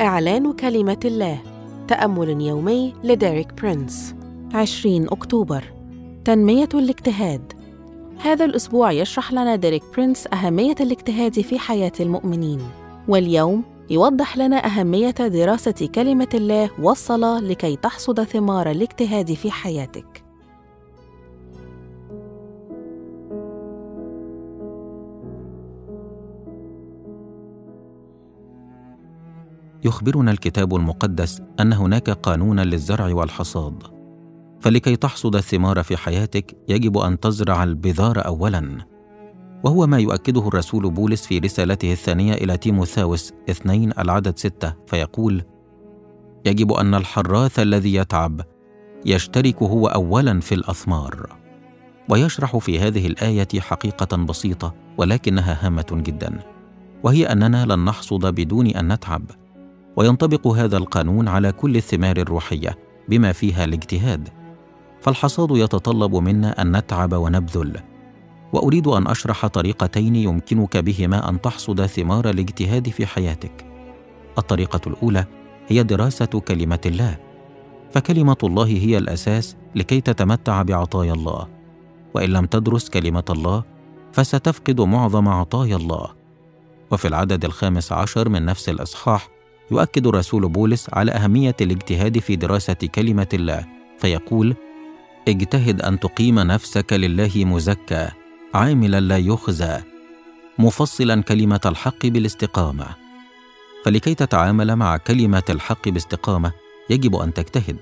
إعلان كلمة الله. تأمل يومي لديريك برينس. 20 أكتوبر. تنمية الاجتهاد. هذا الأسبوع يشرح لنا ديريك برينس أهمية الاجتهاد في حياة المؤمنين. واليوم يوضح لنا أهمية دراسة كلمة الله والصلاة لكي تحصد ثمار الاجتهاد في حياتك. يخبرنا الكتاب المقدس أن هناك قانونا للزرع والحصاد. فلكي تحصد الثمار في حياتك يجب أن تزرع البذار اولا. وهو ما يؤكده الرسول بولس في رسالته الثانية إلى تيموثاوس اثنين العدد ستة فيقول يجب أن الحراث الذي يتعب يشترك هو اولا في الأثمار. ويشرح في هذه الآية حقيقة بسيطة ولكنها هامة جدا. وهي أننا لن نحصد بدون أن نتعب. وينطبق هذا القانون على كل الثمار الروحية بما فيها الاجتهاد. فالحصاد يتطلب منا أن نتعب ونبذل. وأريد أن أشرح طريقتين يمكنك بهما أن تحصد ثمار الاجتهاد في حياتك. الطريقة الأولى هي دراسة كلمة الله. فكلمة الله هي الأساس لكي تتمتع بعطايا الله. وإن لم تدرس كلمة الله فستفقد معظم عطايا الله. وفي العدد الخامس عشر من نفس الإصحاح يؤكد الرسول بولس على أهمية الاجتهاد في دراسة كلمة الله فيقول اجتهد أن تقيم نفسك لله مزكى عاملا لا يخزى مفصلا كلمة الحق بالاستقامة. فلكي تتعامل مع كلمة الحق باستقامة يجب أن تجتهد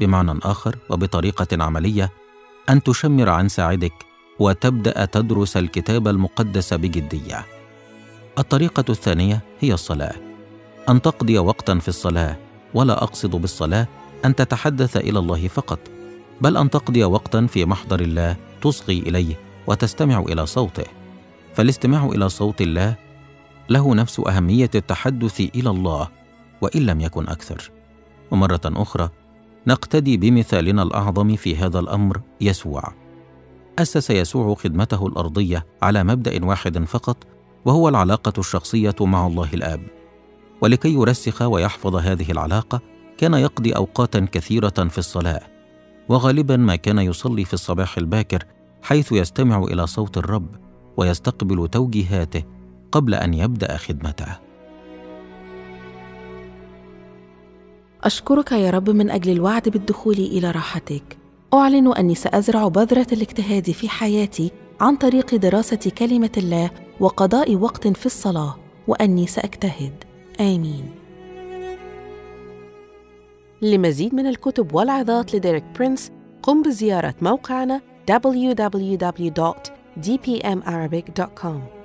بمعنى آخر وبطريقة عملية أن تشمر عن ساعدك وتبدأ تدرس الكتاب المقدس بجدية. الطريقة الثانية هي الصلاة. أن تقضي وقتا في الصلاة ولا أقصد بالصلاة أن تتحدث إلى الله فقط بل أن تقضي وقتا في محضر الله تصغي إليه وتستمع إلى صوته. فالاستماع إلى صوت الله له نفس أهمية التحدث إلى الله وإن لم يكن أكثر. ومرة أخرى نقتدي بمثالنا الأعظم في هذا الأمر يسوع. أسس يسوع خدمته الأرضية على مبدأ واحد فقط وهو العلاقة الشخصية مع الله الآب. ولكي يرسخ ويحفظ هذه العلاقة كان يقضي أوقاتا كثيرة في الصلاة وغالبا ما كان يصلي في الصباح الباكر حيث يستمع إلى صوت الرب ويستقبل توجيهاته قبل أن يبدأ خدمته. أشكرك يا رب من أجل الوعد بالدخول إلى راحتك. أعلن أني سأزرع بذرة الاجتهاد في حياتي عن طريق دراسة كلمة الله وقضاء وقت في الصلاة وأني سأجتهد. آمين. لمزيد من الكتب والعظات لديريك برينس قم بزيارة موقعنا www.dpmarabic.com